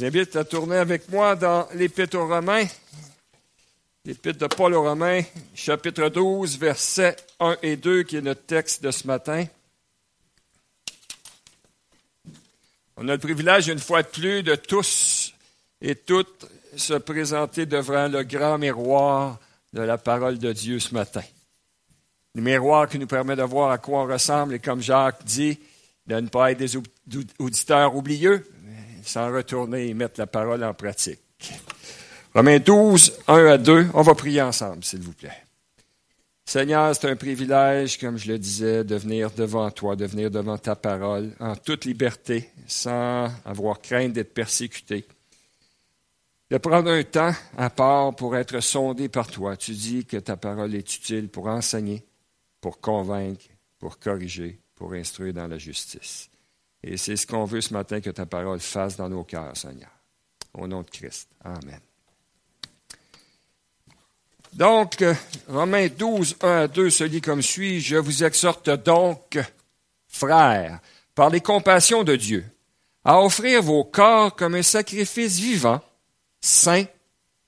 vous invite à tourner avec moi dans l'Épître aux Romains, l'Épître de Paul aux Romains, chapitre 12, versets 1 et 2, qui est notre texte de ce matin. On a le privilège, une fois de plus, de tous et toutes se présenter devant le grand miroir de la parole de Dieu ce matin. Le miroir qui nous permet de voir à quoi on ressemble et comme Jacques dit, de ne pas être des auditeurs oublieux, sans retourner et mettre la parole en pratique. Romains 12, 1 à 2, on va prier ensemble, s'il vous plaît. Seigneur, c'est un privilège, comme je le disais, de venir devant toi, de venir devant ta parole en toute liberté, sans avoir crainte d'être persécuté. De prendre un temps à part pour être sondé par toi. Tu dis que ta parole est utile pour enseigner, pour convaincre, pour corriger, pour instruire dans la justice. Et c'est ce qu'on veut ce matin que ta parole fasse dans nos cœurs, Seigneur. Au nom de Christ. Amen. Donc, Romains 12, 1 à 2 se lit comme suit. Je vous exhorte donc, frères, par les compassions de Dieu, à offrir vos corps comme un sacrifice vivant, saint,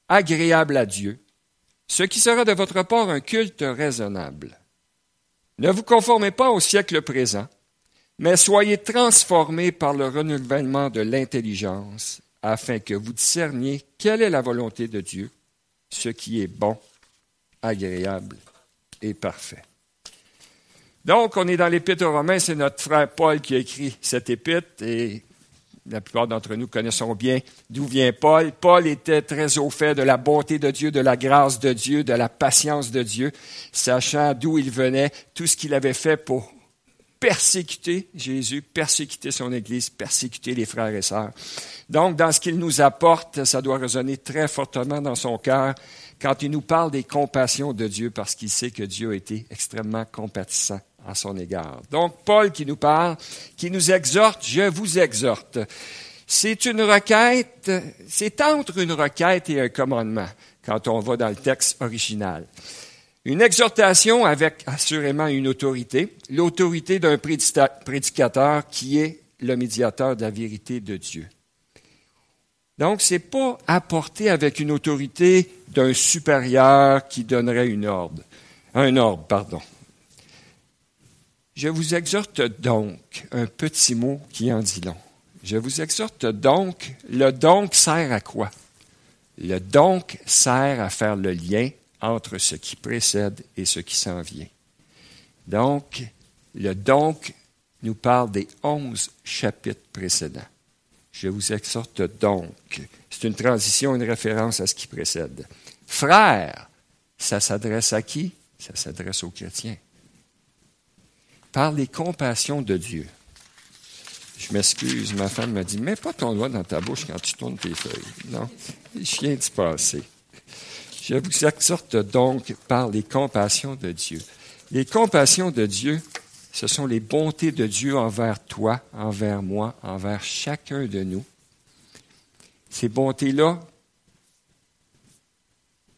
agréable à Dieu, ce qui sera de votre part un culte raisonnable. Ne vous conformez pas au siècle présent, mais soyez transformés par le renouvellement de l'intelligence, afin que vous discerniez quelle est la volonté de Dieu, ce qui est bon, agréable et parfait. Donc, on est dans l'Épître aux Romains, c'est notre frère Paul qui a écrit cette épître, et la plupart d'entre nous connaissons bien d'où vient Paul. Paul était très au fait de la bonté de Dieu, de la grâce de Dieu, de la patience de Dieu, sachant d'où il venait, tout ce qu'il avait fait pour persécuter Jésus, persécuter son Église, persécuter les frères et sœurs. Donc, dans ce qu'il nous apporte, ça doit résonner très fortement dans son cœur quand il nous parle des compassions de Dieu, parce qu'il sait que Dieu a été extrêmement compatissant à son égard. Donc, Paul qui nous parle, qui nous exhorte, je vous exhorte. C'est une requête, c'est entre une requête et un commandement quand on va dans le texte original. Une exhortation avec assurément une autorité, l'autorité d'un prédicateur qui est le médiateur de la vérité de Dieu. Donc, c'est pas apporté avec une autorité d'un supérieur qui donnerait une ordre, un ordre, pardon. Je vous exhorte donc, un petit mot qui en dit long. Je vous exhorte donc, le donc sert à quoi? Le donc sert à faire le lien entre ce qui précède et ce qui s'en vient. Donc, le donc nous parle des onze chapitres précédents. Je vous exhorte donc. C'est une transition, une référence à ce qui précède. Frère, ça s'adresse à qui? Ça s'adresse aux chrétiens. Par les compassions de Dieu. Je m'excuse, ma femme m'a dit, mets pas ton doigt dans ta bouche quand tu tournes tes feuilles. Non, je viens d'y passer. Je vous exhorte donc par les compassions de Dieu. Les compassions de Dieu, ce sont les bontés de Dieu envers toi, envers moi, envers chacun de nous. Ces bontés-là,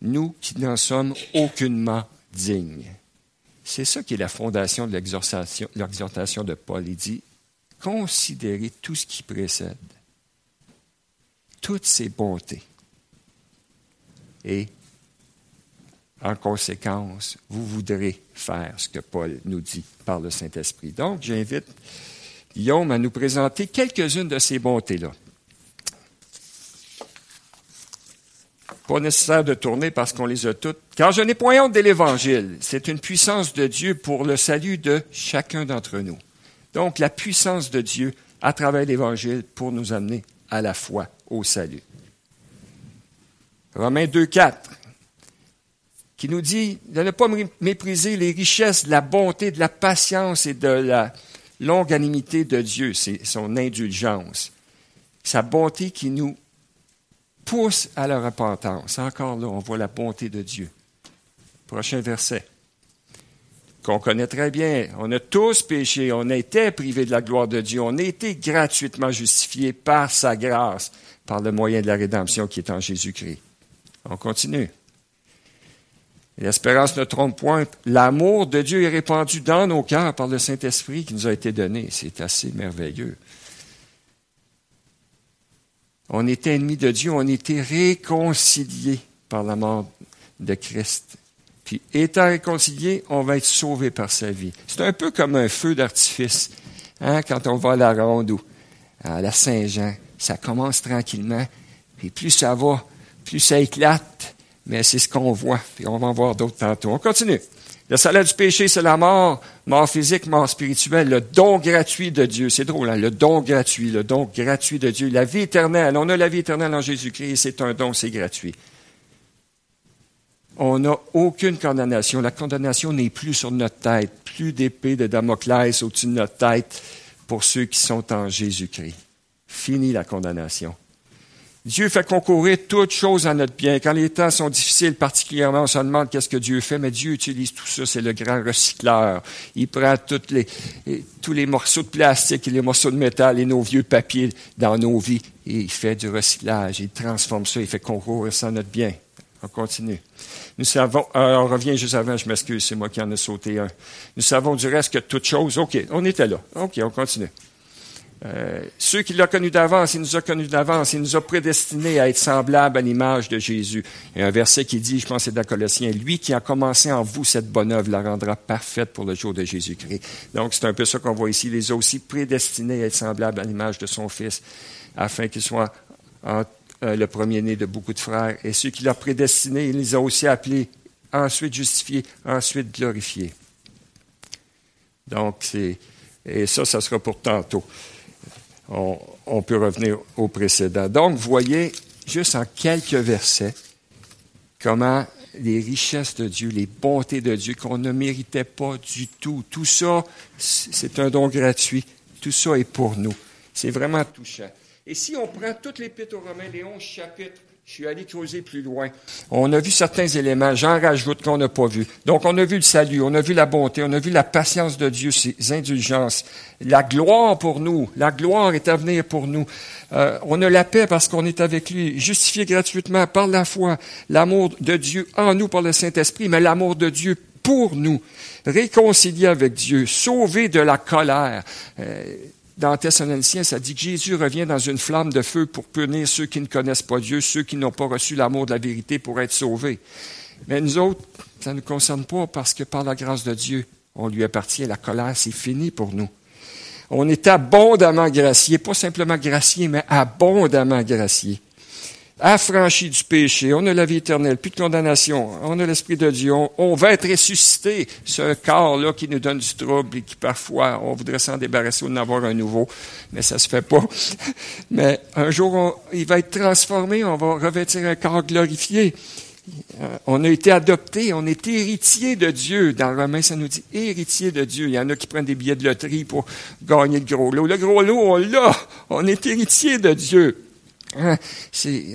nous qui n'en sommes aucunement dignes. C'est ça qui est la fondation de l'exhortation de Paul. Il dit, considérez tout ce qui précède, toutes ces bontés, et en conséquence, vous voudrez faire ce que Paul nous dit par le Saint-Esprit. Donc, j'invite Guillaume à nous présenter quelques-unes de ces bontés-là. Pas nécessaire de tourner parce qu'on les a toutes. Car je n'ai point honte de l'Évangile. C'est une puissance de Dieu pour le salut de chacun d'entre nous. Donc, la puissance de Dieu à travers l'Évangile pour nous amener à la foi, au salut. Romains 2, 4 qui nous dit de ne pas mépriser les richesses de la bonté, de la patience et de la longanimité de Dieu, c'est son indulgence, sa bonté qui nous pousse à la repentance. Encore là, on voit la bonté de Dieu. Prochain verset qu'on connaît très bien. On a tous péché, on a été privés de la gloire de Dieu, on a été gratuitement justifiés par sa grâce, par le moyen de la rédemption qui est en Jésus-Christ. On continue. L'espérance ne trompe point. L'amour de Dieu est répandu dans nos cœurs par le Saint-Esprit qui nous a été donné. C'est assez merveilleux. On était ennemis de Dieu, on était réconciliés par la mort de Christ. Puis, étant réconciliés, on va être sauvé par sa vie. C'est un peu comme un feu d'artifice, hein, quand on va à la ronde ou à la Saint-Jean. Ça commence tranquillement, puis plus ça va, plus ça éclate, mais c'est ce qu'on voit, puis on va en voir d'autres tantôt. On continue. Le salaire du péché, c'est la mort, mort physique, mort spirituelle, le don gratuit de Dieu. C'est drôle, hein? le don gratuit, le don gratuit de Dieu. La vie éternelle, on a la vie éternelle en Jésus-Christ, c'est un don, c'est gratuit. On n'a aucune condamnation. La condamnation n'est plus sur notre tête, plus d'épée de Damoclès au-dessus de notre tête pour ceux qui sont en Jésus-Christ. Fini la condamnation. Dieu fait concourir toutes choses à notre bien. Quand les temps sont difficiles, particulièrement, on se demande qu'est-ce que Dieu fait, mais Dieu utilise tout ça. C'est le grand recycleur. Il prend toutes les, tous les morceaux de plastique et les morceaux de métal et nos vieux papiers dans nos vies et il fait du recyclage. Il transforme ça. Il fait concourir ça à notre bien. On continue. Nous savons, euh, on revient juste avant, je m'excuse, c'est moi qui en ai sauté un. Nous savons du reste que toute chose, OK, on était là. OK, on continue. Euh, ceux qui l'ont connu d'avance, il nous a connus d'avance, il nous a prédestinés à être semblables à l'image de Jésus. Il y a un verset qui dit, je pense que c'est dans Colossiens, lui qui a commencé en vous cette bonne œuvre la rendra parfaite pour le jour de Jésus-Christ. Donc c'est un peu ça qu'on voit ici. Il les a aussi prédestinés à être semblables à l'image de son Fils, afin qu'il soit euh, le premier-né de beaucoup de frères. Et ceux qui l'ont prédestiné, il les a aussi appelés, ensuite justifiés, ensuite glorifiés. Donc c'est, et ça, ça sera pour tantôt on, peut revenir au précédent. Donc, voyez, juste en quelques versets, comment les richesses de Dieu, les bontés de Dieu qu'on ne méritait pas du tout, tout ça, c'est un don gratuit. Tout ça est pour nous. C'est vraiment touchant. Et si on prend toutes les aux Romains, les onze chapitres, je suis allé creuser plus loin. On a vu certains éléments, j'en rajoute qu'on n'a pas vu. Donc, on a vu le salut, on a vu la bonté, on a vu la patience de Dieu, ses indulgences, la gloire pour nous. La gloire est à venir pour nous. Euh, on a la paix parce qu'on est avec lui, justifié gratuitement par la foi, l'amour de Dieu en nous par le Saint-Esprit, mais l'amour de Dieu pour nous, réconcilié avec Dieu, sauvé de la colère. Euh, dans Thessaloniciens, ça dit que Jésus revient dans une flamme de feu pour punir ceux qui ne connaissent pas Dieu, ceux qui n'ont pas reçu l'amour de la vérité pour être sauvés. Mais nous autres, ça ne nous concerne pas parce que par la grâce de Dieu, on lui appartient. La colère, c'est fini pour nous. On est abondamment gracié, pas simplement gracié, mais abondamment gracié affranchi du péché, on a la vie éternelle, plus de condamnation, on a l'Esprit de Dieu, on, va être ressuscité, ce corps-là qui nous donne du trouble et qui parfois, on voudrait s'en débarrasser ou en avoir un nouveau, mais ça se fait pas. Mais un jour, il va être transformé, on va revêtir un corps glorifié. Euh, on a été adopté, on est héritier de Dieu. Dans Romain, ça nous dit héritier de Dieu. Il y en a qui prennent des billets de loterie pour gagner le gros lot. Le gros lot, on l'a. On est héritier de Dieu. Hein? C'est,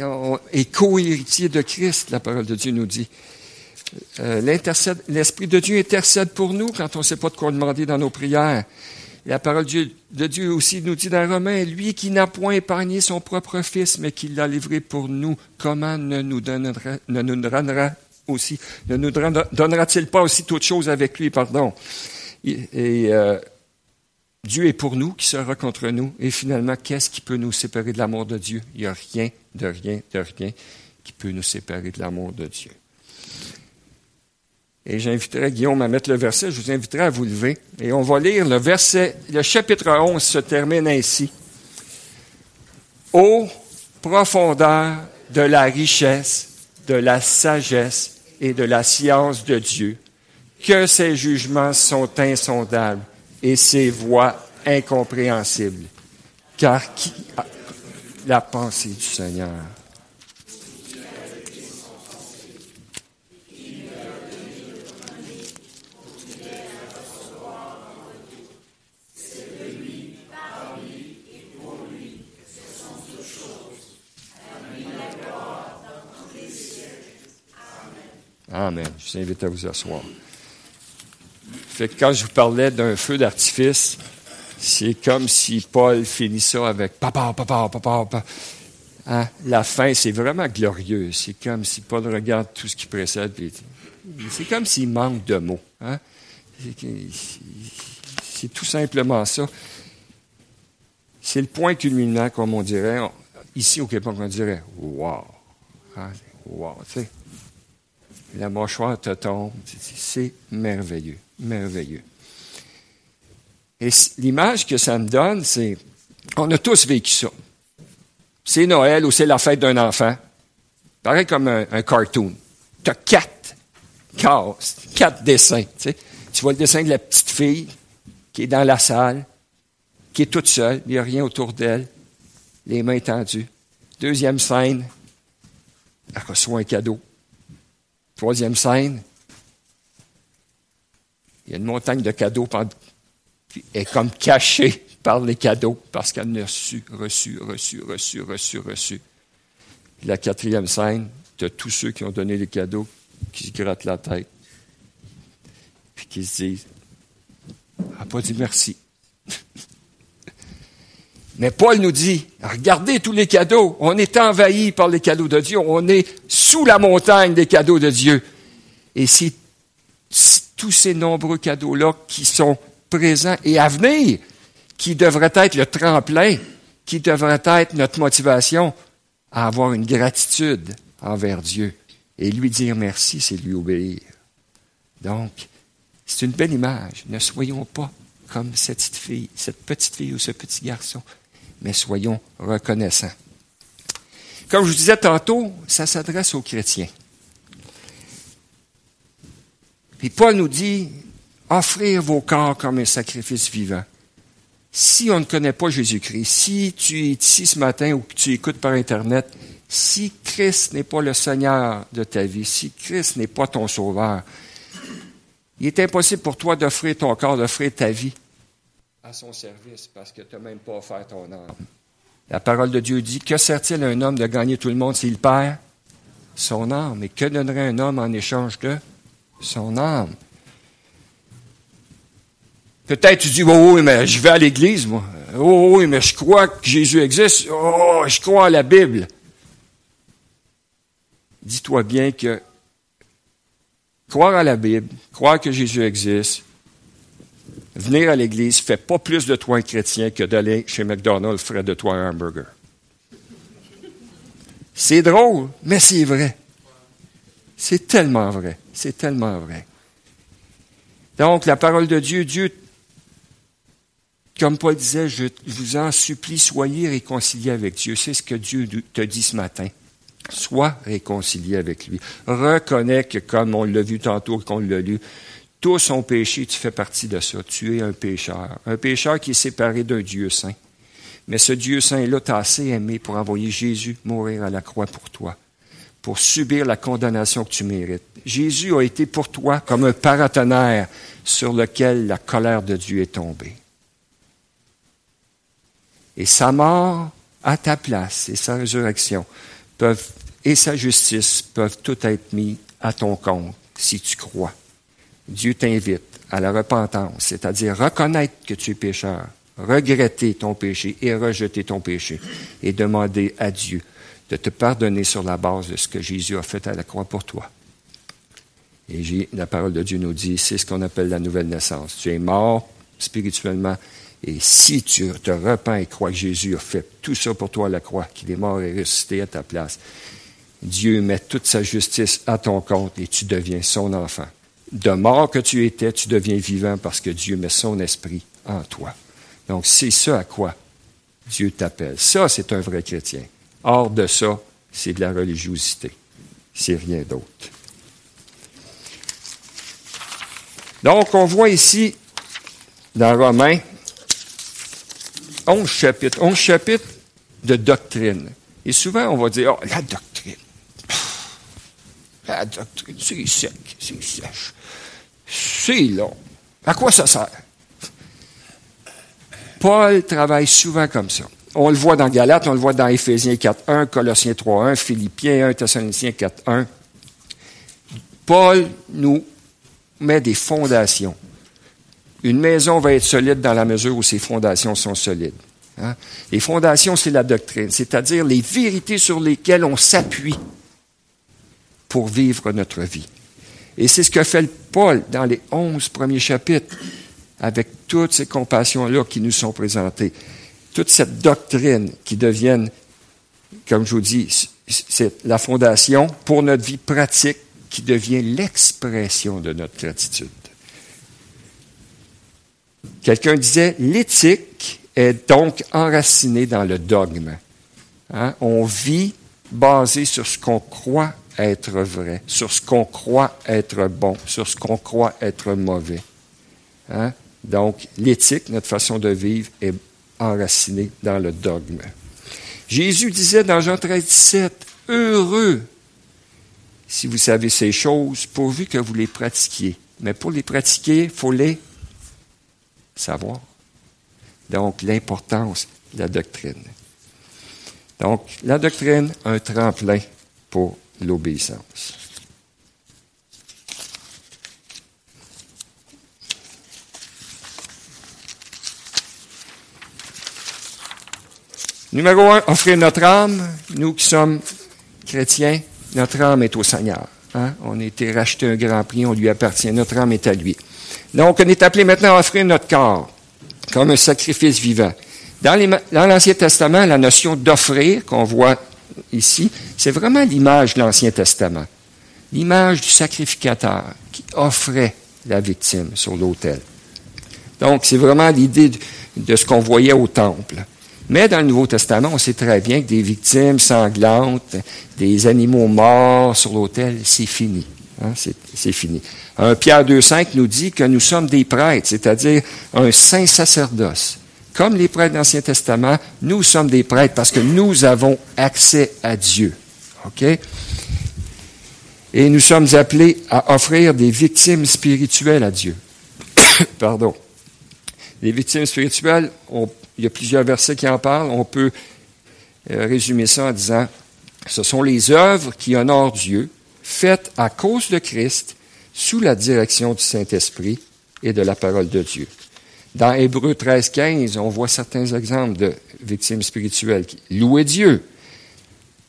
et co-héritier de Christ, la parole de Dieu nous dit. Euh, l'Esprit de Dieu intercède pour nous quand on ne sait pas de quoi demander dans nos prières. La parole de Dieu aussi nous dit dans Romains, lui qui n'a point épargné son propre Fils, mais qui l'a livré pour nous, comment ne nous donnera, ne nous donnera aussi, ne nous donnera-t-il pas aussi toute chose avec lui, pardon. Euh, Dieu est pour nous, qui sera contre nous. Et finalement, qu'est-ce qui peut nous séparer de l'amour de Dieu? Il n'y a rien, de rien, de rien qui peut nous séparer de l'amour de Dieu. Et j'inviterai Guillaume à mettre le verset, je vous inviterai à vous lever. Et on va lire le verset, le chapitre 11 se termine ainsi. Ô profondeur de la richesse, de la sagesse et de la science de Dieu, que ses jugements sont insondables et ses voix incompréhensibles. Car qui a la pensée du Seigneur? Amen. Je vous invite à vous asseoir quand je vous parlais d'un feu d'artifice, c'est comme si Paul finit ça avec papa, papa, papa, papa. Hein? La fin, c'est vraiment glorieux. C'est comme si Paul regarde tout ce qui précède. C'est comme s'il manque de mots. Hein? C'est tout simplement ça. C'est le point culminant, comme on dirait. ici au Québec, on dirait Wow! Ah, wow. La mâchoire te tombe. C'est merveilleux, merveilleux. Et l'image que ça me donne, c'est, on a tous vécu ça. C'est Noël ou c'est la fête d'un enfant. Pareil comme un, cartoon. Tu as quatre cases, quatre dessins. Tu, tu vois le dessin de la petite fille qui est dans la salle, qui est toute seule, il n'y a rien autour d'elle, les mains tendues. Deuxième scène, elle reçoit un cadeau. Troisième scène, il y a une montagne de cadeaux, elle est comme cachée par les cadeaux parce qu'elle a reçu, reçu, reçu, reçu, reçu, reçu. la quatrième scène, as tous ceux qui ont donné les cadeaux qui se grattent la tête, puis qui se disent, elle n'a pas dit merci. Mais Paul nous dit, regardez tous les cadeaux. On est envahi par les cadeaux de Dieu. On est sous la montagne des cadeaux de Dieu. Et c'est tous ces nombreux cadeaux-là qui sont présents et à venir, qui devraient être le tremplin, qui devraient être notre motivation à avoir une gratitude envers Dieu. Et lui dire merci, c'est lui obéir. Donc, c'est une belle image. Ne soyons pas comme cette fille, cette petite fille ou ce petit garçon mais soyons reconnaissants. Comme je vous disais tantôt, ça s'adresse aux chrétiens. Puis Paul nous dit, offrir vos corps comme un sacrifice vivant. Si on ne connaît pas Jésus-Christ, si tu es ici ce matin ou que tu écoutes par Internet, si Christ n'est pas le Seigneur de ta vie, si Christ n'est pas ton Sauveur, il est impossible pour toi d'offrir ton corps, d'offrir ta vie à son service parce que tu n'as même pas offert ton âme. La parole de Dieu dit, que sert-il à un homme de gagner tout le monde s'il perd son âme? Et que donnerait un homme en échange de son âme? Peut-être tu dis, oh oui, mais je vais à l'église, moi. Oh oui, mais je crois que Jésus existe. Oh, je crois à la Bible. Dis-toi bien que croire à la Bible, croire que Jésus existe, venir à l'Église fait pas plus de toi un chrétien que d'aller chez McDonald's ferait de toi un hamburger. C'est drôle, mais c'est vrai. C'est tellement vrai. C'est tellement vrai. Donc, la parole de Dieu, Dieu, comme Paul disait, je vous en supplie, soyez réconciliés avec Dieu. C'est ce que Dieu te dit ce matin. Sois réconcilié avec lui. Reconnais que, comme on l'a vu tantôt, qu'on l'a lu, tous ont péché, tu fais partie de ça. Tu es un pécheur. Un pécheur qui est séparé d'un Dieu saint. Mais ce Dieu saint-là t'a assez aimé pour envoyer Jésus mourir à la croix pour toi, pour subir la condamnation que tu mérites. Jésus a été pour toi comme un paratonnerre sur lequel la colère de Dieu est tombée. Et sa mort à ta place et sa résurrection peuvent, et sa justice peuvent tout être mis à ton compte si tu crois. Dieu t'invite à la repentance, c'est-à-dire reconnaître que tu es pécheur, regretter ton péché et rejeter ton péché et demander à Dieu de te pardonner sur la base de ce que Jésus a fait à la croix pour toi. Et la parole de Dieu nous dit, c'est ce qu'on appelle la nouvelle naissance. Tu es mort spirituellement et si tu te repens et crois que Jésus a fait tout ça pour toi à la croix, qu'il est mort et ressuscité à ta place, Dieu met toute sa justice à ton compte et tu deviens son enfant de mort que tu étais, tu deviens vivant parce que Dieu met son esprit en toi. Donc, c'est ça à quoi Dieu t'appelle. Ça, c'est un vrai chrétien. Hors de ça, c'est de la religiosité. C'est rien d'autre. Donc, on voit ici, dans Romains, 11 chapitres, 11 chapitres de doctrine. Et souvent, on va dire, oh, la doctrine. La doctrine, c'est sec, c'est sèche. C'est long. À quoi ça sert? Paul travaille souvent comme ça. On le voit dans Galates, on le voit dans Éphésiens 4.1, Colossiens 3.1, Philippiens 1, Thessaloniciens 4.1. Paul nous met des fondations. Une maison va être solide dans la mesure où ses fondations sont solides. Hein? Les fondations, c'est la doctrine, c'est-à-dire les vérités sur lesquelles on s'appuie pour vivre notre vie. Et c'est ce que fait Paul dans les onze premiers chapitres, avec toutes ces compassions-là qui nous sont présentées, toute cette doctrine qui deviennent comme je vous dis, c'est la fondation pour notre vie pratique qui devient l'expression de notre gratitude. Quelqu'un disait, l'éthique est donc enracinée dans le dogme. Hein? On vit basé sur ce qu'on croit être vrai, sur ce qu'on croit être bon, sur ce qu'on croit être mauvais. Hein? Donc, l'éthique, notre façon de vivre, est enracinée dans le dogme. Jésus disait dans Jean 13, 17, Heureux si vous savez ces choses, pourvu que vous les pratiquiez. Mais pour les pratiquer, il faut les savoir. Donc, l'importance de la doctrine. Donc, la doctrine, un tremplin pour l'obéissance. Numéro un, offrir notre âme. Nous qui sommes chrétiens, notre âme est au Seigneur. Hein? On a été racheté un grand prix, on lui appartient. Notre âme est à lui. Donc, on est appelé maintenant à offrir notre corps comme un sacrifice vivant. Dans l'Ancien Testament, la notion d'offrir qu'on voit ici, c'est vraiment l'image de l'Ancien Testament. L'image du sacrificateur qui offrait la victime sur l'autel. Donc, c'est vraiment l'idée de ce qu'on voyait au temple. Mais dans le Nouveau Testament, on sait très bien que des victimes sanglantes, des animaux morts sur l'autel, c'est fini. Hein, c'est fini. Pierre 2,5 nous dit que nous sommes des prêtres, c'est-à-dire un saint sacerdoce. Comme les prêtres de l'Ancien Testament, nous sommes des prêtres parce que nous avons accès à Dieu. OK? Et nous sommes appelés à offrir des victimes spirituelles à Dieu. Pardon. Les victimes spirituelles, il y a plusieurs versets qui en parlent. On peut euh, résumer ça en disant, ce sont les œuvres qui honorent Dieu, faites à cause de Christ, sous la direction du Saint-Esprit et de la parole de Dieu. Dans Hébreu 13, 15, on voit certains exemples de victimes spirituelles. Louer Dieu.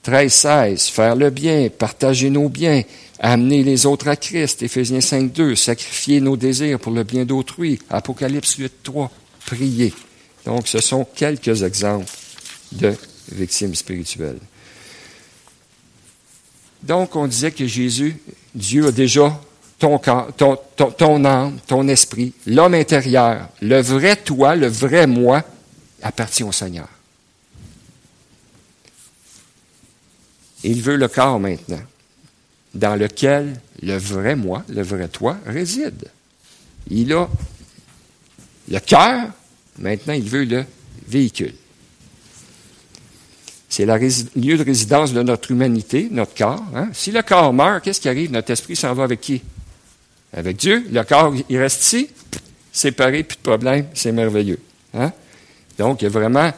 13, 16, faire le bien, partager nos biens, amener les autres à Christ. Éphésiens 5, 2, sacrifier nos désirs pour le bien d'autrui. Apocalypse 8, 3, prier. Donc, ce sont quelques exemples de victimes spirituelles. Donc, on disait que Jésus, Dieu a déjà ton, ton, ton, âme, ton esprit, l'homme intérieur, le vrai toi, le vrai moi, appartient au Seigneur. Il veut le corps maintenant, dans lequel le vrai moi, le vrai toi, réside. Il a le cœur, Maintenant, il veut le véhicule. C'est le lieu de résidence de notre humanité, notre corps. Hein. Si le corps meurt, qu'est-ce qui arrive? Notre esprit s'en va avec qui? Avec Dieu. Le corps, il reste ici, séparé, plus de problème, c'est merveilleux. Hein? Donc, il y a vraiment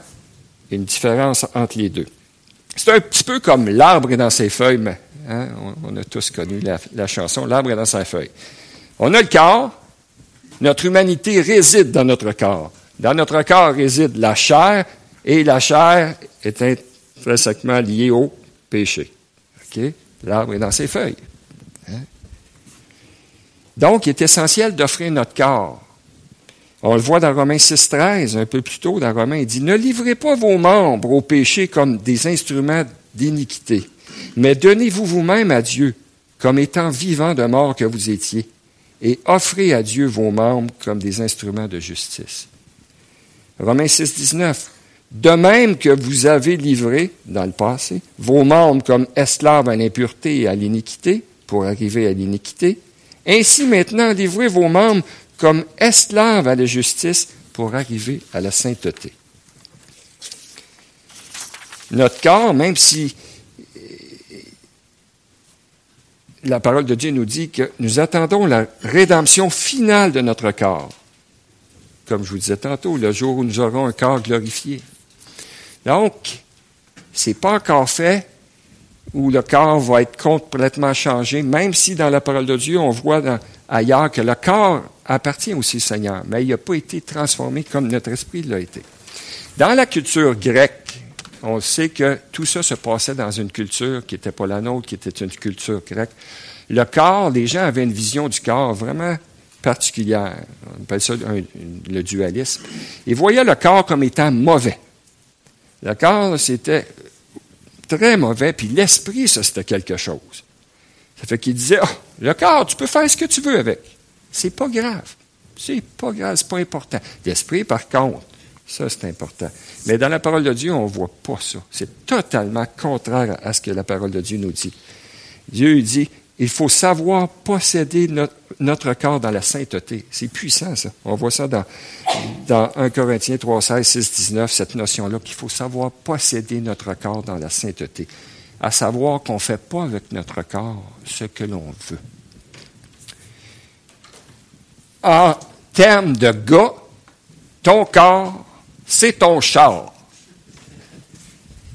une différence entre les deux. C'est un petit peu comme l'arbre dans ses feuilles. Mais, hein, on, a tous connu la, chanson L'arbre est dans ses feuilles. On a le corps, notre humanité réside dans notre corps. Dans notre corps réside la chair, et la chair est intrinsèquement liée au péché. L'arbre est dans ses feuilles. Donc, il est essentiel d'offrir notre corps. On le voit dans Romains 6.13, un peu plus tôt dans Romains, il dit, ne livrez pas vos membres au péché comme des instruments d'iniquité, mais donnez-vous vous-même à Dieu comme étant vivant de mort que vous étiez, et offrez à Dieu vos membres comme des instruments de justice. Romains 6, 19. De même que vous avez livré, dans le passé, vos membres comme esclaves à l'impureté et à l'iniquité, pour arriver à l'iniquité, ainsi maintenant livrez vos membres comme esclaves à la justice, pour arriver à la sainteté. Notre corps, même si la parole de Dieu nous dit que nous attendons la rédemption finale de notre corps comme je vous disais tantôt, le jour où nous aurons un corps glorifié. Donc, c'est pas encore fait où le corps va être complètement changé, même si dans la parole de Dieu, on voit ailleurs que le corps appartient aussi au Seigneur, mais il n'a pas été transformé comme notre esprit l'a été. Dans la culture grecque, on sait que tout ça se passait dans une culture qui n'était pas la nôtre, qui était une culture grecque. Le corps, les gens avaient une vision du corps vraiment particulière. On appelle ça le dualisme. Ils voyaient le corps comme étant mauvais. Le corps, c'était très mauvais, puis l'esprit, ça, c'était quelque chose. Ça fait qu'il disait, oh, le corps, tu peux faire ce que tu veux avec. C'est pas grave. C'est pas grave, c'est pas important. L'esprit, par contre, ça, c'est important. Mais dans la parole de Dieu, on ne voit pas ça. C'est totalement contraire à ce que la parole de Dieu nous dit. Dieu dit, il faut savoir posséder notre, corps dans la sainteté. C'est puissant, ça. On voit ça dans, dans 1 Corinthiens 3, 16, 6, 19, cette notion-là, qu'il faut savoir posséder notre corps dans la sainteté. À savoir qu'on ne fait pas avec notre corps ce que l'on veut. En termes de gars, ton corps, c'est ton char.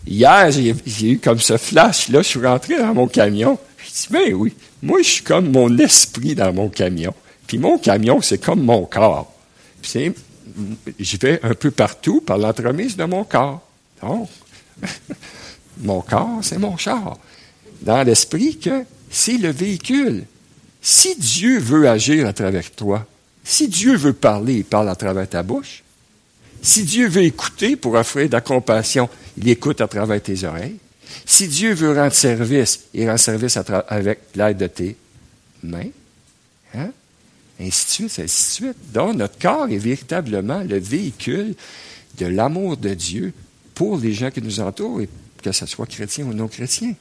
Hier, j'ai eu comme ce flash-là, je suis rentré dans mon camion. Ben oui, moi, je suis comme mon esprit dans mon camion. Puis mon camion, c'est comme mon corps. Puis je vais un peu partout par l'entremise de mon corps. Donc, mon corps, c'est mon char. Dans l'esprit que c'est le véhicule. Si Dieu veut agir à travers toi, si Dieu veut parler, il parle à travers ta bouche. Si Dieu veut écouter pour offrir de la compassion, il écoute à travers tes oreilles. Si Dieu veut rendre service, il rend service avec l'aide de tes mains. Hein? Ainsi de suite, ainsi de suite. Donc, notre corps est véritablement le véhicule de l'amour de Dieu pour les gens qui nous entourent, que ce soit chrétien ou non chrétien.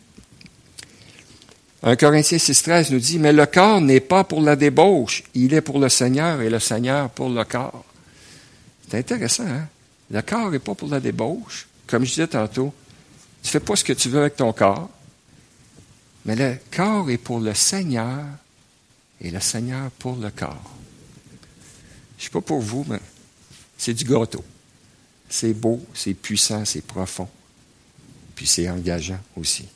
1 Corinthiens 6,13 nous dit Mais le corps n'est pas pour la débauche, il est pour le Seigneur et le Seigneur pour le corps. C'est intéressant, hein? Le corps n'est pas pour la débauche. Comme je disais tantôt, tu ne fais pas ce que tu veux avec ton corps, mais le corps est pour le Seigneur et le Seigneur pour le corps. Je ne sais pas pour vous, mais c'est du gâteau. C'est beau, c'est puissant, c'est profond. Puis c'est engageant aussi.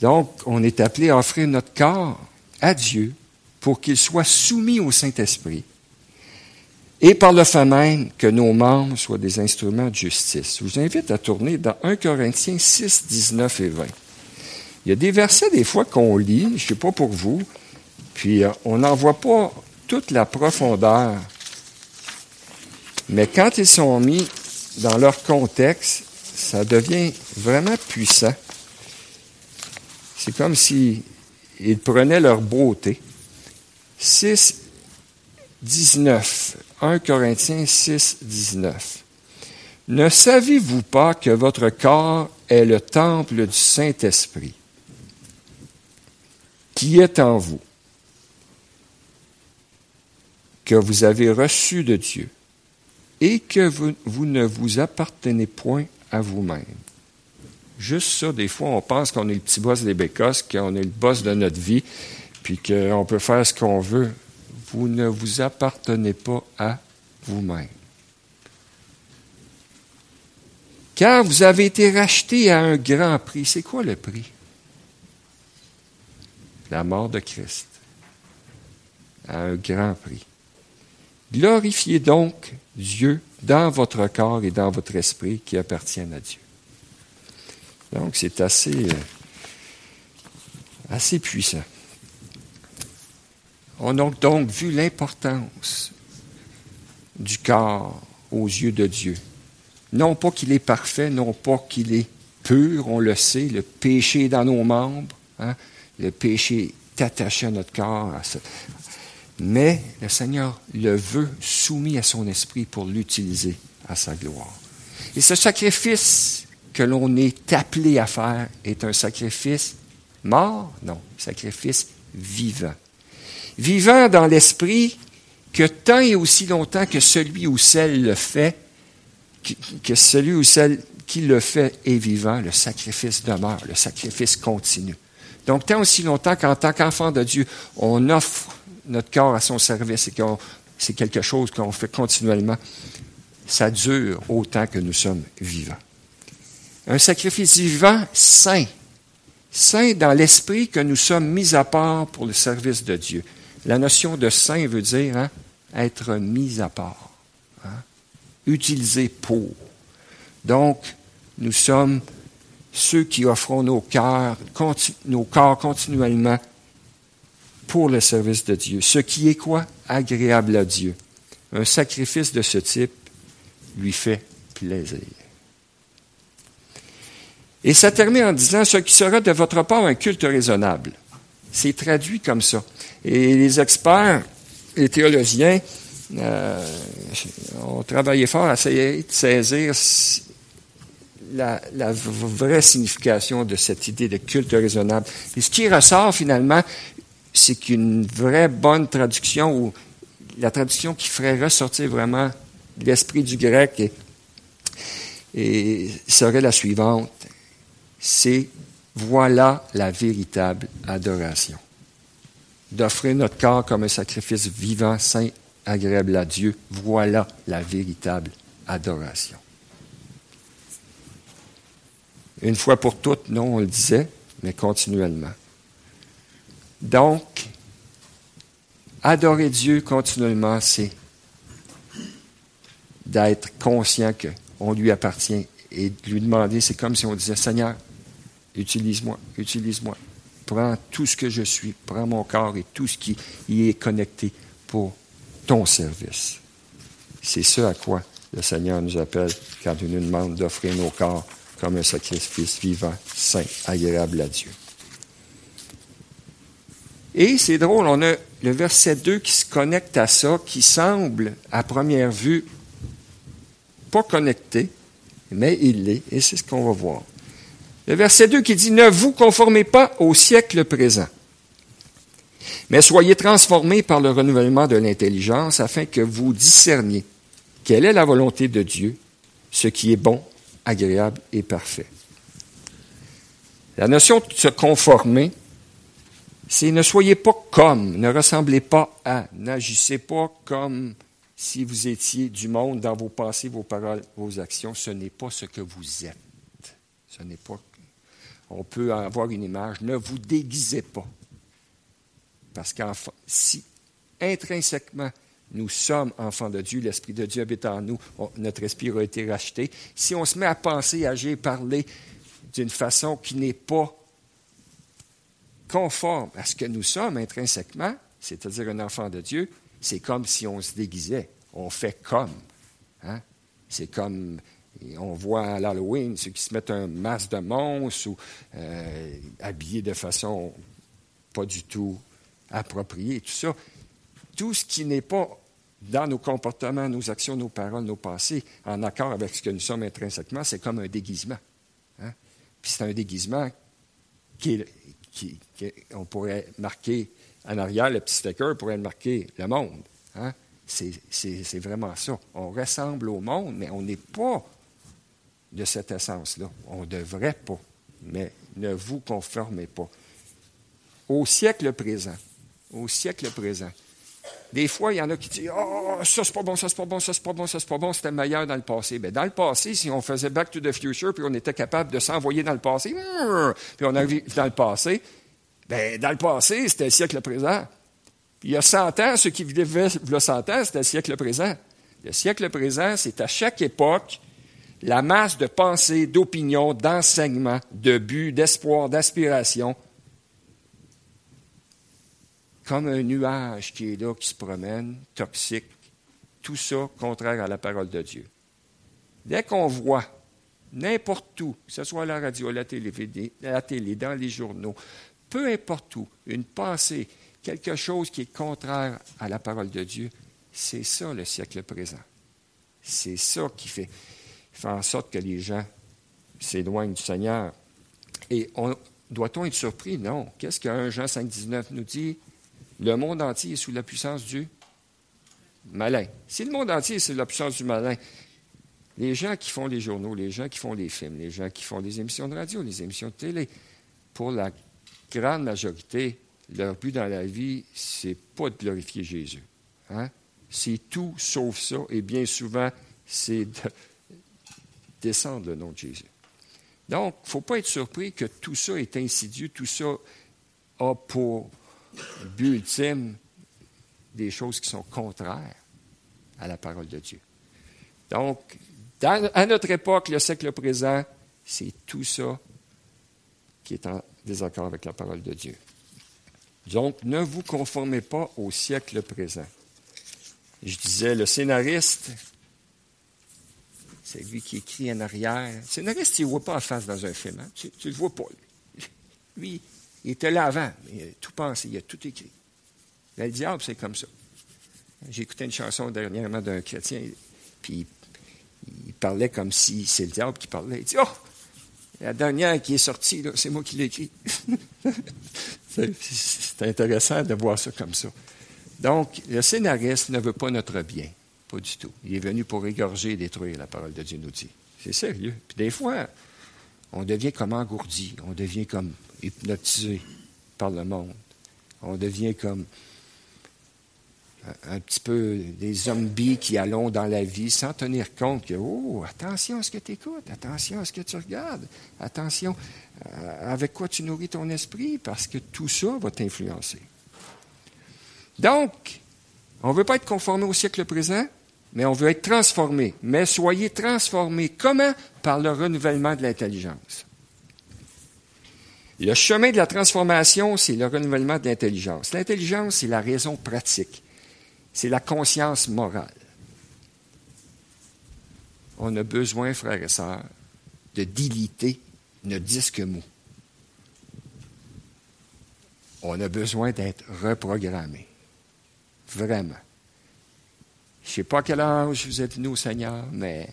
Donc, on est appelé à offrir notre corps à Dieu pour qu'il soit soumis au Saint-Esprit et par le fait même que nos membres soient des instruments de justice. Je vous invite à tourner dans 1 Corinthiens 6, 19 et 20. Il y a des versets des fois qu'on lit, je ne sais pas pour vous, puis euh, on n'en voit pas toute la profondeur. Mais quand ils sont mis dans leur contexte, ça devient vraiment puissant. C'est comme s'ils prenaient leur beauté. 6, 19. 1 Corinthiens 6, 19. Ne savez-vous pas que votre corps est le temple du Saint-Esprit? Qui est en vous, que vous avez reçu de Dieu, et que vous, ne vous appartenez point à vous-même. Juste ça, des fois, on pense qu'on est le petit boss des bécosses, qu'on est le boss de notre vie, puis qu'on peut faire ce qu'on veut vous ne vous appartenez pas à vous-même. Car vous avez été racheté à un grand prix. C'est quoi le prix? La mort de Christ. À un grand prix. Glorifiez donc Dieu dans votre corps et dans votre esprit qui appartiennent à Dieu. Donc, c'est assez, euh, assez puissant. On a donc vu l'importance du corps aux yeux de Dieu. Non pas qu'il est parfait, non pas qu'il est pur, on le sait, le péché est dans nos membres, hein, le péché est attaché à notre corps. Mais le Seigneur le veut soumis à son esprit pour l'utiliser à sa gloire. Et ce sacrifice que l'on est appelé à faire est un sacrifice mort? Non, sacrifice vivant vivant dans l'esprit que tant et aussi longtemps que celui ou celle le fait, que celui ou celle qui le fait est vivant, le sacrifice demeure, le sacrifice continue. Donc, tant aussi longtemps qu'en tant qu'enfant de Dieu, on offre notre corps à son service et que c'est quelque chose qu'on fait continuellement, ça dure autant que nous sommes vivants. Un sacrifice vivant, saint, saint dans l'esprit que nous sommes mis à part pour le service de Dieu. La notion de saint veut dire hein, être mis à part, hein, utilisé pour. Donc, nous sommes ceux qui offrons nos cœurs, nos corps continuellement pour le service de Dieu. Ce qui est quoi? Agréable à Dieu. Un sacrifice de ce type lui fait plaisir. Et ça termine en disant ce qui sera de votre part un culte raisonnable. C'est traduit comme ça. Et les experts, les théologiens, euh, ont travaillé fort à essayer de saisir la, vraie signification de cette idée de culte raisonnable. Et ce qui ressort finalement, c'est qu'une vraie bonne traduction, ou la traduction qui ferait ressortir vraiment l'esprit du grec, et serait la suivante. C'est voilà la véritable adoration. D'offrir notre corps comme un sacrifice vivant, saint, agréable à Dieu. Voilà la véritable adoration. Une fois pour toutes, non, on le disait, mais continuellement. Donc, adorer Dieu continuellement, c'est d'être conscient qu'on lui appartient et de lui demander, c'est comme si on disait, Seigneur, utilise-moi, utilise-moi. Prends tout ce que je suis, prends mon corps et tout ce qui y est connecté pour ton service. C'est ce à quoi le Seigneur nous appelle quand il nous demande d'offrir nos corps comme un sacrifice vivant, saint, agréable à Dieu. Et c'est drôle, on a le verset 2 qui se connecte à ça, qui semble, à première vue, pas connecté, mais il l'est, et c'est ce qu'on va voir. Le verset 2 qui dit, Ne vous conformez pas au siècle présent, mais soyez transformés par le renouvellement de l'intelligence afin que vous discerniez quelle est la volonté de Dieu, ce qui est bon, agréable et parfait. La notion de se conformer, c'est ne soyez pas comme, ne ressemblez pas à, n'agissez pas comme si vous étiez du monde dans vos pensées, vos paroles, vos actions. Ce n'est pas ce que vous êtes. Ce n'est pas. On peut avoir une image. Ne vous déguisez pas. Parce que si intrinsèquement nous sommes enfants de Dieu, l'Esprit de Dieu habite en nous, notre esprit a été racheté. Si on se met à penser, agir, parler d'une façon qui n'est pas conforme à ce que nous sommes intrinsèquement, c'est-à-dire un enfant de Dieu, c'est comme si on se déguisait. On fait comme. Hein? C'est comme, on voit à l'Halloween ceux qui se mettent un masque de monstre ou euh, habillés de façon pas du tout appropriée, tout ça tout ce qui n'est pas dans nos comportements, nos actions, nos paroles, nos pensées, en accord avec ce que nous sommes intrinsèquement, c'est comme un déguisement. Hein. Puis c'est un déguisement qui, pourrait marquer en arrière, le petit sticker pourrait marquer le monde. Hein. C'est vraiment ça. On ressemble au monde, mais on n'est pas de cette essence-là. On ne devrait pas, mais ne vous conformez pas. Au siècle présent, au siècle présent, des fois, il y en a qui disent Oh, ça c'est pas bon, ça c'est pas bon, ça c'est pas bon, ça c'est pas bon, c'était meilleur dans le passé. Bien, dans le passé, si on faisait Back to the Future, puis on était capable de s'envoyer dans le passé, puis on arrive dans le passé, bien, dans le passé, c'était le siècle présent. Puis il y a 100 ans, ceux qui vivaient le 100 ans, c'était le siècle présent. Le siècle présent, c'est à chaque époque la masse de pensées, d'opinions, d'enseignements, de buts, d'espoir, d'aspiration comme un nuage qui est là, qui se promène, toxique, tout ça contraire à la parole de Dieu. Dès qu'on voit n'importe où, que ce soit à la radio, à la télé, la télé, dans les journaux, peu importe où, une pensée, quelque chose qui est contraire à la parole de Dieu, c'est ça le siècle présent. C'est ça qui fait, fait en sorte que les gens s'éloignent du Seigneur. Et doit-on être surpris? Non. Qu'est-ce que 1 Jean 5,19 nous dit? Le monde entier est sous la puissance du malin. Si le monde entier est sous la puissance du malin, les gens qui font les journaux, les gens qui font les films, les gens qui font les émissions de radio, les émissions de télé, pour la grande majorité, leur but dans la vie, c'est pas de glorifier Jésus. Hein? C'est tout sauf ça, et bien souvent, c'est de descendre le nom de Jésus. Donc, il ne faut pas être surpris que tout ça est insidieux, tout ça a pour but ultime des choses qui sont contraires à la parole de Dieu. Donc, à notre époque, le siècle présent, c'est tout ça qui est en désaccord avec la parole de Dieu. Donc, ne vous conformez pas au siècle présent. Je disais, le scénariste C'est lui qui écrit en arrière. Le scénariste, tu ne le vois pas en face dans un film. Hein? Tu ne le vois pas. Lui, il était là avant. Il a tout pensé, il a tout écrit. Le diable, c'est comme ça. J'ai écouté une chanson dernièrement d'un chrétien, puis il parlait comme si c'est le diable qui parlait. Il dit Oh, la dernière qui est sortie, c'est moi qui l'ai écrit. c'est intéressant de voir ça comme ça. Donc, le scénariste ne veut pas notre bien. Pas du tout. Il est venu pour égorger et détruire la parole de Dieu, nous dit. C'est sérieux. Puis des fois, on devient comme engourdi, on devient comme hypnotisé par le monde. On devient comme un petit peu des zombies qui allons dans la vie sans tenir compte que, oh, attention à ce que tu écoutes, attention à ce que tu regardes, attention euh, avec quoi tu nourris ton esprit, parce que tout ça va t'influencer. Donc, on ne veut pas être conformé au siècle présent, mais on veut être transformé. Mais soyez transformés. Comment? Par le renouvellement de l'intelligence. Le chemin de la transformation, c'est le renouvellement de l'intelligence. L'intelligence, c'est la raison pratique c'est la conscience morale. On a besoin, frères et sœurs, de diliter notre disque mou. On a besoin d'être reprogrammé. Vraiment. Je ne sais pas quel âge vous êtes nous, Seigneur, mais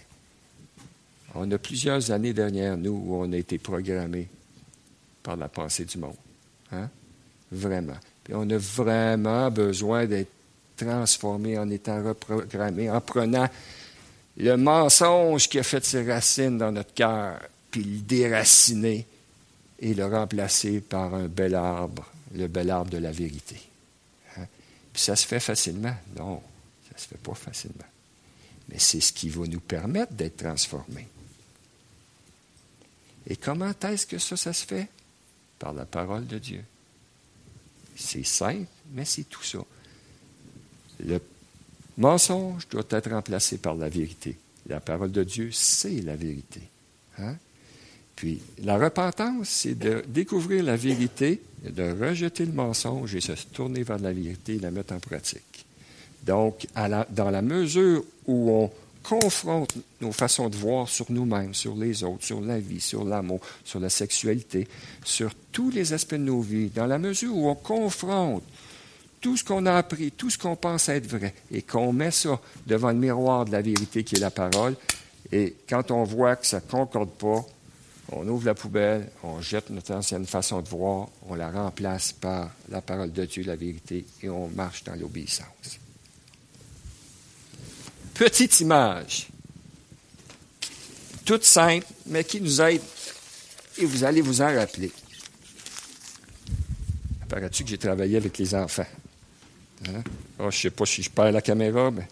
on a plusieurs années derrière nous où on a été programmé par la pensée du monde. Hein? Vraiment. Puis on a vraiment besoin d'être transformé, en étant reprogrammé, en prenant le mensonge qui a fait ses racines dans notre cœur, puis le déraciner et le remplacer par un bel arbre, le bel arbre de la vérité. Hein? Puis ça se fait facilement? Non, ça ne se fait pas facilement. Mais c'est ce qui va nous permettre d'être transformés. Et comment est-ce que ça, ça se fait? Par la parole de Dieu. C'est simple, mais c'est tout ça. Le mensonge doit être remplacé par la vérité. La parole de Dieu, c'est la vérité. Hein? Puis la repentance, c'est de découvrir la vérité, de rejeter le mensonge et se tourner vers la vérité et la mettre en pratique. Donc, dans la mesure où on confronte nos façons de voir sur nous-mêmes, sur les autres, sur la vie, sur l'amour, sur la sexualité, sur tous les aspects de nos vies, dans la mesure où on confronte tout ce qu'on a appris, tout ce qu'on pense être vrai, et qu'on met ça devant le miroir de la vérité qui est la parole, et quand on voit que ça ne concorde pas, on ouvre la poubelle, on jette notre ancienne façon de voir, on la remplace par la parole de Dieu, la vérité, et on marche dans l'obéissance. Petite image, toute simple, mais qui nous aide, et vous allez vous en rappeler. Apparaît-tu que j'ai travaillé avec les enfants? Hein? Oh, je ne sais pas si je perds la caméra, mais.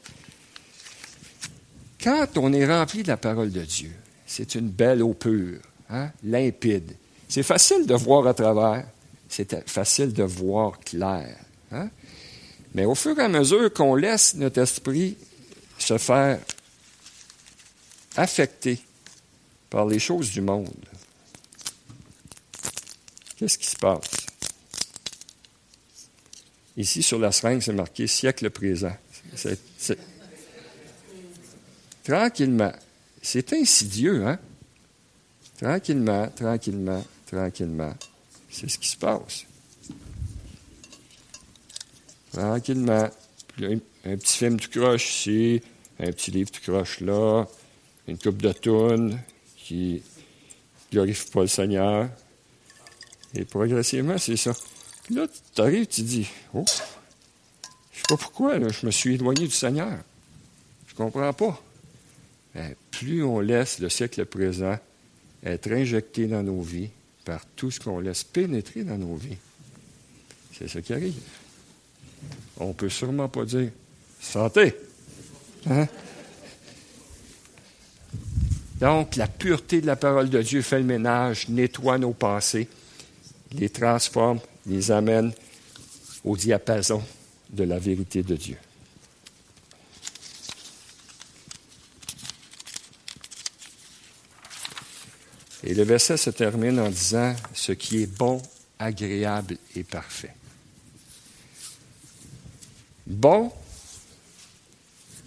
Quand on est rempli de la parole de Dieu, c'est une belle eau pure, hein? limpide. C'est facile de voir à travers, c'est facile de voir clair. Hein? Mais au fur et à mesure qu'on laisse notre esprit se faire affecter par les choses du monde, qu'est-ce qui se passe? Ici, sur la seringue, c'est marqué siècle présent. Tranquillement. C'est insidieux, hein? Tranquillement, tranquillement, tranquillement. C'est ce qui se passe. Tranquillement. Un, petit film du croche ici, un petit livre du croche là, une coupe de tonnes qui glorifie pas le Seigneur. Et progressivement, c'est ça. Puis là, tu arrives, tu dis, oh, je sais pas pourquoi, je me suis éloigné du Seigneur. Je comprends pas. Mais plus on laisse le siècle présent être injecté dans nos vies par tout ce qu'on laisse pénétrer dans nos vies, c'est ce qui arrive. On ne peut sûrement pas dire santé. Hein? Donc, la pureté de la parole de Dieu fait le ménage, nettoie nos pensées, les transforme les amène au diapason de la vérité de Dieu. Et le verset se termine en disant ce qui est bon, agréable et parfait. Bon,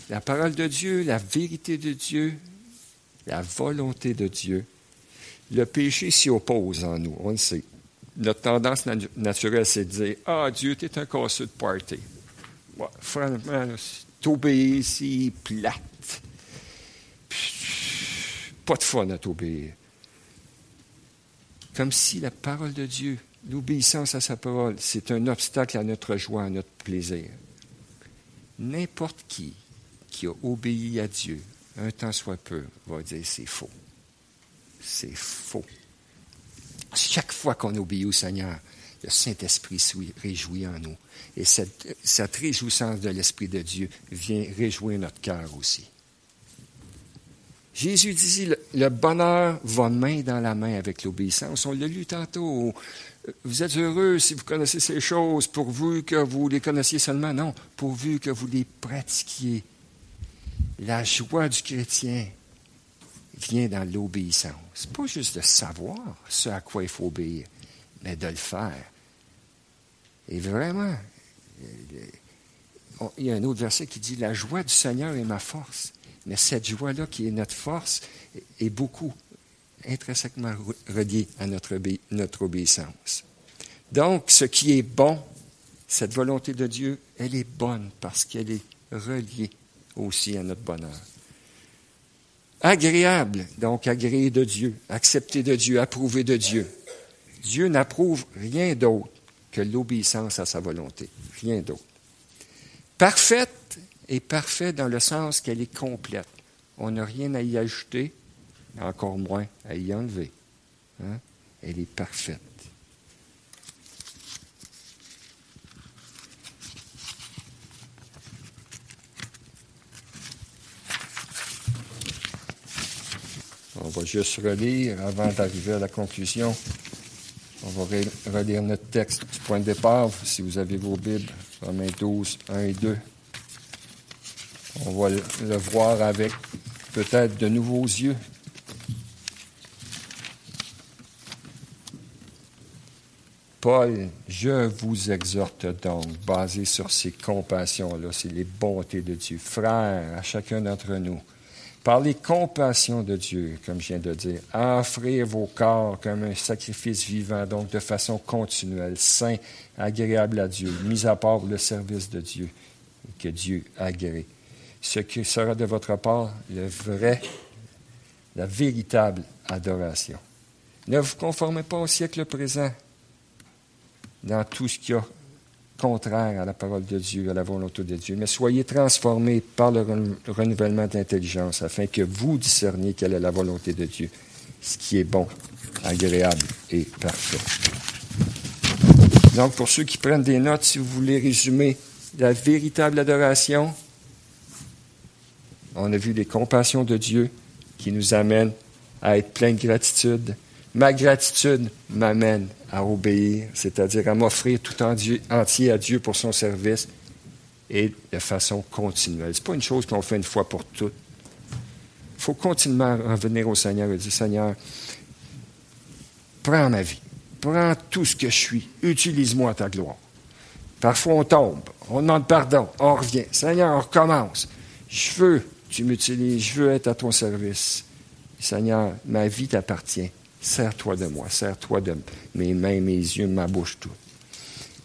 la parole de Dieu, la vérité de Dieu, la volonté de Dieu. Le péché s'y oppose en nous, on le sait. Notre tendance naturelle, c'est de dire Ah, Dieu, tu es un casseux de party. Franchement, t'obéir ici, plate. Pas de fun à t'obéir. Comme si la parole de Dieu, l'obéissance à sa parole, c'est un obstacle à notre joie, à notre plaisir. N'importe qui qui a obéi à Dieu, un temps soit peu, va dire c'est faux. C'est faux. Chaque fois qu'on obéit au Seigneur, le Saint-Esprit se réjouit en nous. Et cette, réjouissance de l'Esprit de Dieu vient réjouir notre cœur aussi. Jésus dit, le, bonheur va main dans la main avec l'obéissance. On l'a lu tantôt. Vous êtes heureux si vous connaissez ces choses, pourvu que vous les connaissiez seulement. Non, pourvu que vous les pratiquiez. La joie du chrétien vient dans l'obéissance. Pas juste de savoir ce à quoi il faut obéir, mais de le faire. Et vraiment, il y a un autre verset qui dit, La joie du Seigneur est ma force. Mais cette joie-là, qui est notre force, est beaucoup intrinsèquement reliée à notre, obéissance. Donc, ce qui est bon, cette volonté de Dieu, elle est bonne parce qu'elle est reliée aussi à notre bonheur. Agréable, donc agréé de Dieu, accepté de Dieu, approuvé de Dieu. Dieu n'approuve rien d'autre que l'obéissance à sa volonté, rien d'autre. Parfaite est parfait dans le sens qu'elle est complète. On n'a rien à y ajouter, encore moins à y enlever. Hein? Elle est parfaite. On va juste relire avant d'arriver à la conclusion. On va relire notre texte du point de départ, si vous avez vos Bibles, Romains 12, 1 et 2. On va le voir avec peut-être de nouveaux yeux. Paul, je vous exhorte donc, basé sur ces compassions-là, c'est les bontés de Dieu, frères, à chacun d'entre nous, par les compassions de Dieu, comme je viens de dire, à offrir vos corps comme un sacrifice vivant, donc de façon continuelle, saint, agréable à Dieu, mis à part le service de Dieu, que Dieu agrée. Ce qui sera de votre part le vrai, la véritable adoration. Ne vous conformez pas au siècle présent dans tout ce qui est contraire à la parole de Dieu, à la volonté de Dieu, mais soyez transformés par le renouvellement d'intelligence afin que vous discerniez quelle est la volonté de Dieu, ce qui est bon, agréable et parfait. Donc, pour ceux qui prennent des notes, si vous voulez résumer la véritable adoration, on a vu les compassions de Dieu qui nous amènent à être plein de gratitude. Ma gratitude m'amène à obéir, c'est-à-dire à, m'offrir tout entier à Dieu pour son service et de façon continuelle. Ce n'est pas une chose qu'on fait une fois pour toutes. Il faut continuellement revenir au Seigneur et dire, Seigneur, prends ma vie, prends tout ce que je suis, utilise-moi à ta gloire. Parfois on tombe, on demande pardon, on revient. Seigneur, on recommence. Je veux, tu m'utilises, je veux être à ton service. Seigneur, ma vie t'appartient. Sers-toi de moi, sers-toi de mes mains, mes yeux, ma bouche, tout.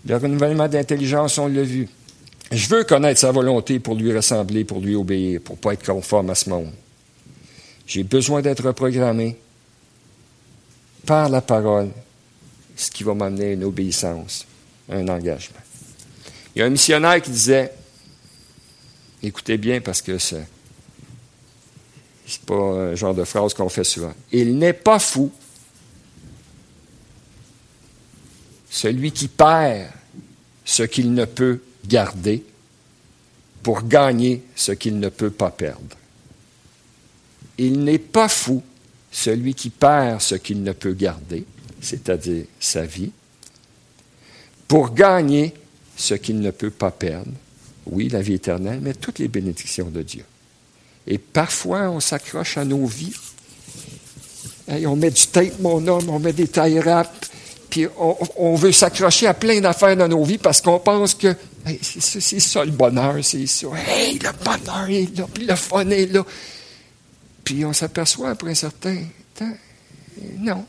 Le renouvellement d'intelligence, on l'a vu. Je veux connaître sa volonté pour lui ressembler, pour lui obéir, pour ne pas être conforme à ce monde. J'ai besoin d'être reprogrammé par la parole, ce qui va m'amener à une obéissance, un engagement. Il y a un missionnaire qui disait, écoutez bien parce que c'est, c'est pas un genre de phrase qu'on fait souvent. Il n'est pas fou celui qui perd ce qu'il ne peut garder pour gagner ce qu'il ne peut pas perdre. Il n'est pas fou celui qui perd ce qu'il ne peut garder, c'est-à-dire sa vie, pour gagner ce qu'il ne peut pas perdre, oui, la vie éternelle, mais toutes les bénédictions de Dieu. Et parfois, on s'accroche à nos vies. on met du tape, mon homme, on met des tailles rap, puis on, veut s'accrocher à plein d'affaires dans nos vies parce qu'on pense que c'est ça le bonheur, c'est ça. Hey, le bonheur est là, puis le fun est là. Puis puis on s'aperçoit après un certain temps, non,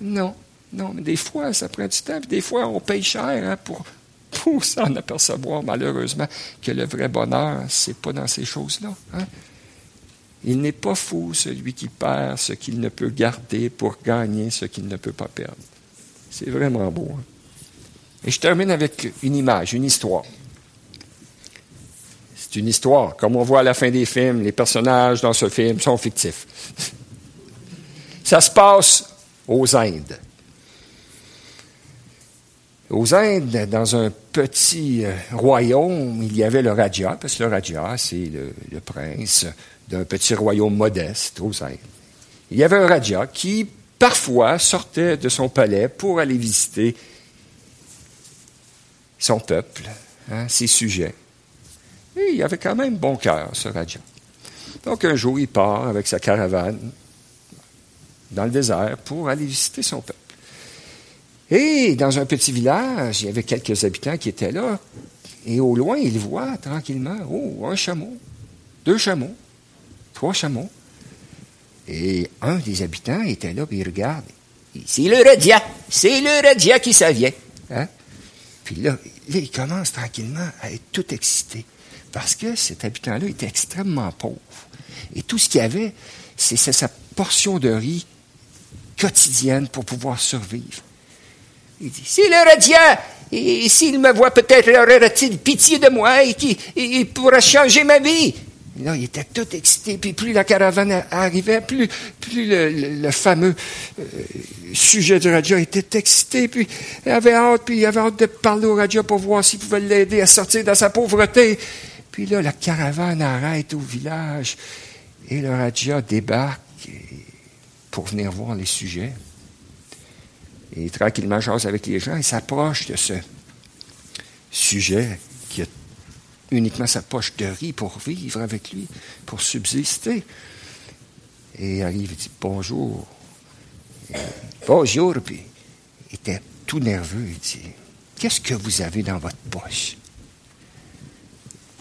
non, non, mais des fois, ça prend du temps, puis des fois, on paye cher hein, pour, pour s'en apercevoir, malheureusement, que le vrai bonheur, c'est pas dans ces choses-là. Hein. Il n'est pas fou celui qui perd ce qu'il ne peut garder pour gagner ce qu'il ne peut pas perdre. C'est vraiment beau. Hein. Et je termine avec une image, une histoire. C'est une histoire. Comme on voit à la fin des films, les personnages dans ce film sont fictifs. Ça se passe aux Indes. Aux Indes, dans un petit euh, royaume, il y avait le Raja, parce que le Raja, c'est le, prince d'un petit royaume modeste aux Indes. Il y avait un Raja qui, parfois, sortait de son palais pour aller visiter son peuple, hein, ses sujets. Et il avait quand même bon cœur, ce Raja. Donc un jour, il part avec sa caravane dans le désert pour aller visiter son peuple. Et dans un petit village, il y avait quelques habitants qui étaient là. Et au loin, il voit tranquillement, oh, un chameau, deux chameaux, trois chameaux. Et un des habitants était là, puis il regarde. C'est le Radia, c'est le Radia qui s'en vient. Hein? Puis là, il commence tranquillement à être tout excité. Parce que cet habitant-là était extrêmement pauvre. Et tout ce qu'il avait, c'est sa portion de riz quotidienne pour pouvoir survivre. Il dit, s'il aurait et s'il me voit peut-être, aurait-il pitié de moi et qu'il pourra changer ma vie. Là, il était tout excité, puis plus la caravane arrivait, plus, le, fameux euh, sujet du Raja était excité, puis il avait hâte, puis il avait hâte de parler au Raja pour voir s'il pouvait l'aider à sortir de sa pauvreté. Puis là, la caravane arrête au village, et le Raja débarque pour venir voir les sujets. Et tranquillement, jase avec les gens, il s'approche de ce sujet uniquement sa poche de riz pour vivre avec lui, pour subsister. Et il arrive et dit bonjour. bonjour, puis il était tout nerveux. Il dit Qu'est-ce que vous avez dans votre poche?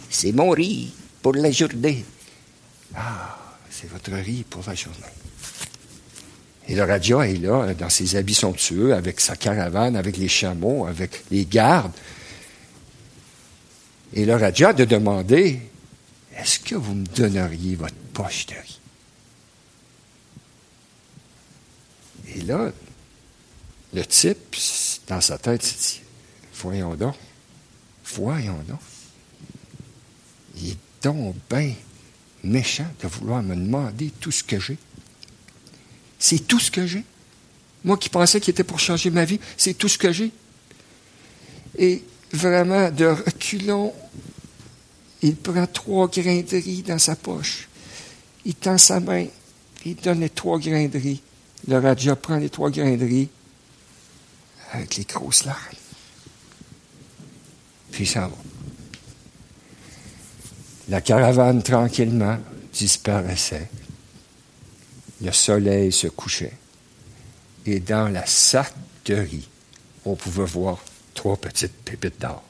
C'est mon riz pour la journée. Ah, c'est votre riz pour la journée. Et le Raja est là, dans ses habits somptueux, avec sa caravane, avec les chameaux, avec les gardes. Et le Raja de demander Est-ce que vous me donneriez votre poche de riz? Et là, le type, dans sa tête, s'est dit Voyons donc, voyons donc. Il est donc bien méchant de vouloir me demander tout ce que j'ai. C'est tout ce que j'ai. Moi qui pensais qu'il était pour changer ma vie, c'est tout ce que j'ai. Et vraiment, de reculons, il prend trois grains de riz dans sa poche. Il tend sa main, il donne les trois grains de riz. Le Raja prend les trois grains de riz avec les grosses larmes. Puis il s'en va. La caravane tranquillement disparaissait le soleil se couchait. Et dans la riz, on pouvait voir trois petites pépites d'or.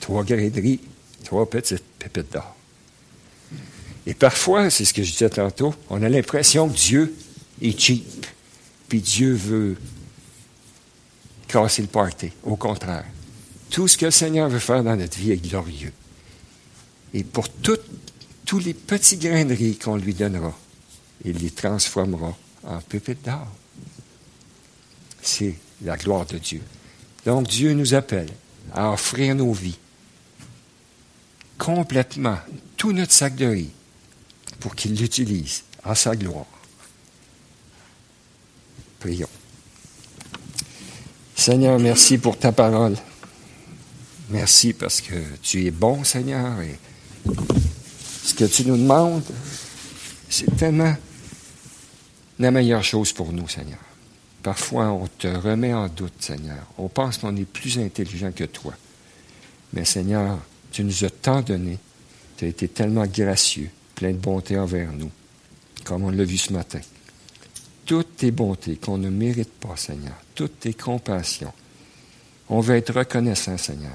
Trois riz, trois petites pépites d'or. Et parfois, c'est ce que je disais tantôt, on a l'impression que Dieu est cheap, puis Dieu veut casser le party. Au contraire, tout ce que le Seigneur veut faire dans notre vie est glorieux. Et pour toute tous les petits riz qu'on lui donnera, il les transformera en pépites d'or. C'est la gloire de Dieu. Donc Dieu nous appelle à offrir nos vies complètement, tout notre sac de riz, pour qu'il l'utilise à sa gloire. Prions. Seigneur, merci pour ta parole. Merci parce que tu es bon, Seigneur, et ce que tu nous demandes, c'est tellement la meilleure chose pour nous, Seigneur. Parfois, on te remet en doute, Seigneur. On pense qu'on est plus intelligent que toi. Mais Seigneur, tu nous as tant donné. Tu as été tellement gracieux, plein de bonté envers nous, comme on l'a vu ce matin. Toutes tes bontés qu'on ne mérite pas, Seigneur, toutes tes compassions. On veut être reconnaissant, Seigneur,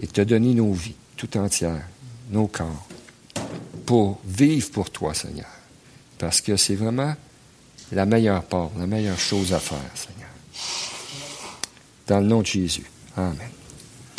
et te donner nos vies tout entières nos corps pour vivre pour toi, Seigneur. Parce que c'est vraiment la meilleure part, la meilleure chose à faire, Seigneur. Dans le nom de Jésus. Amen.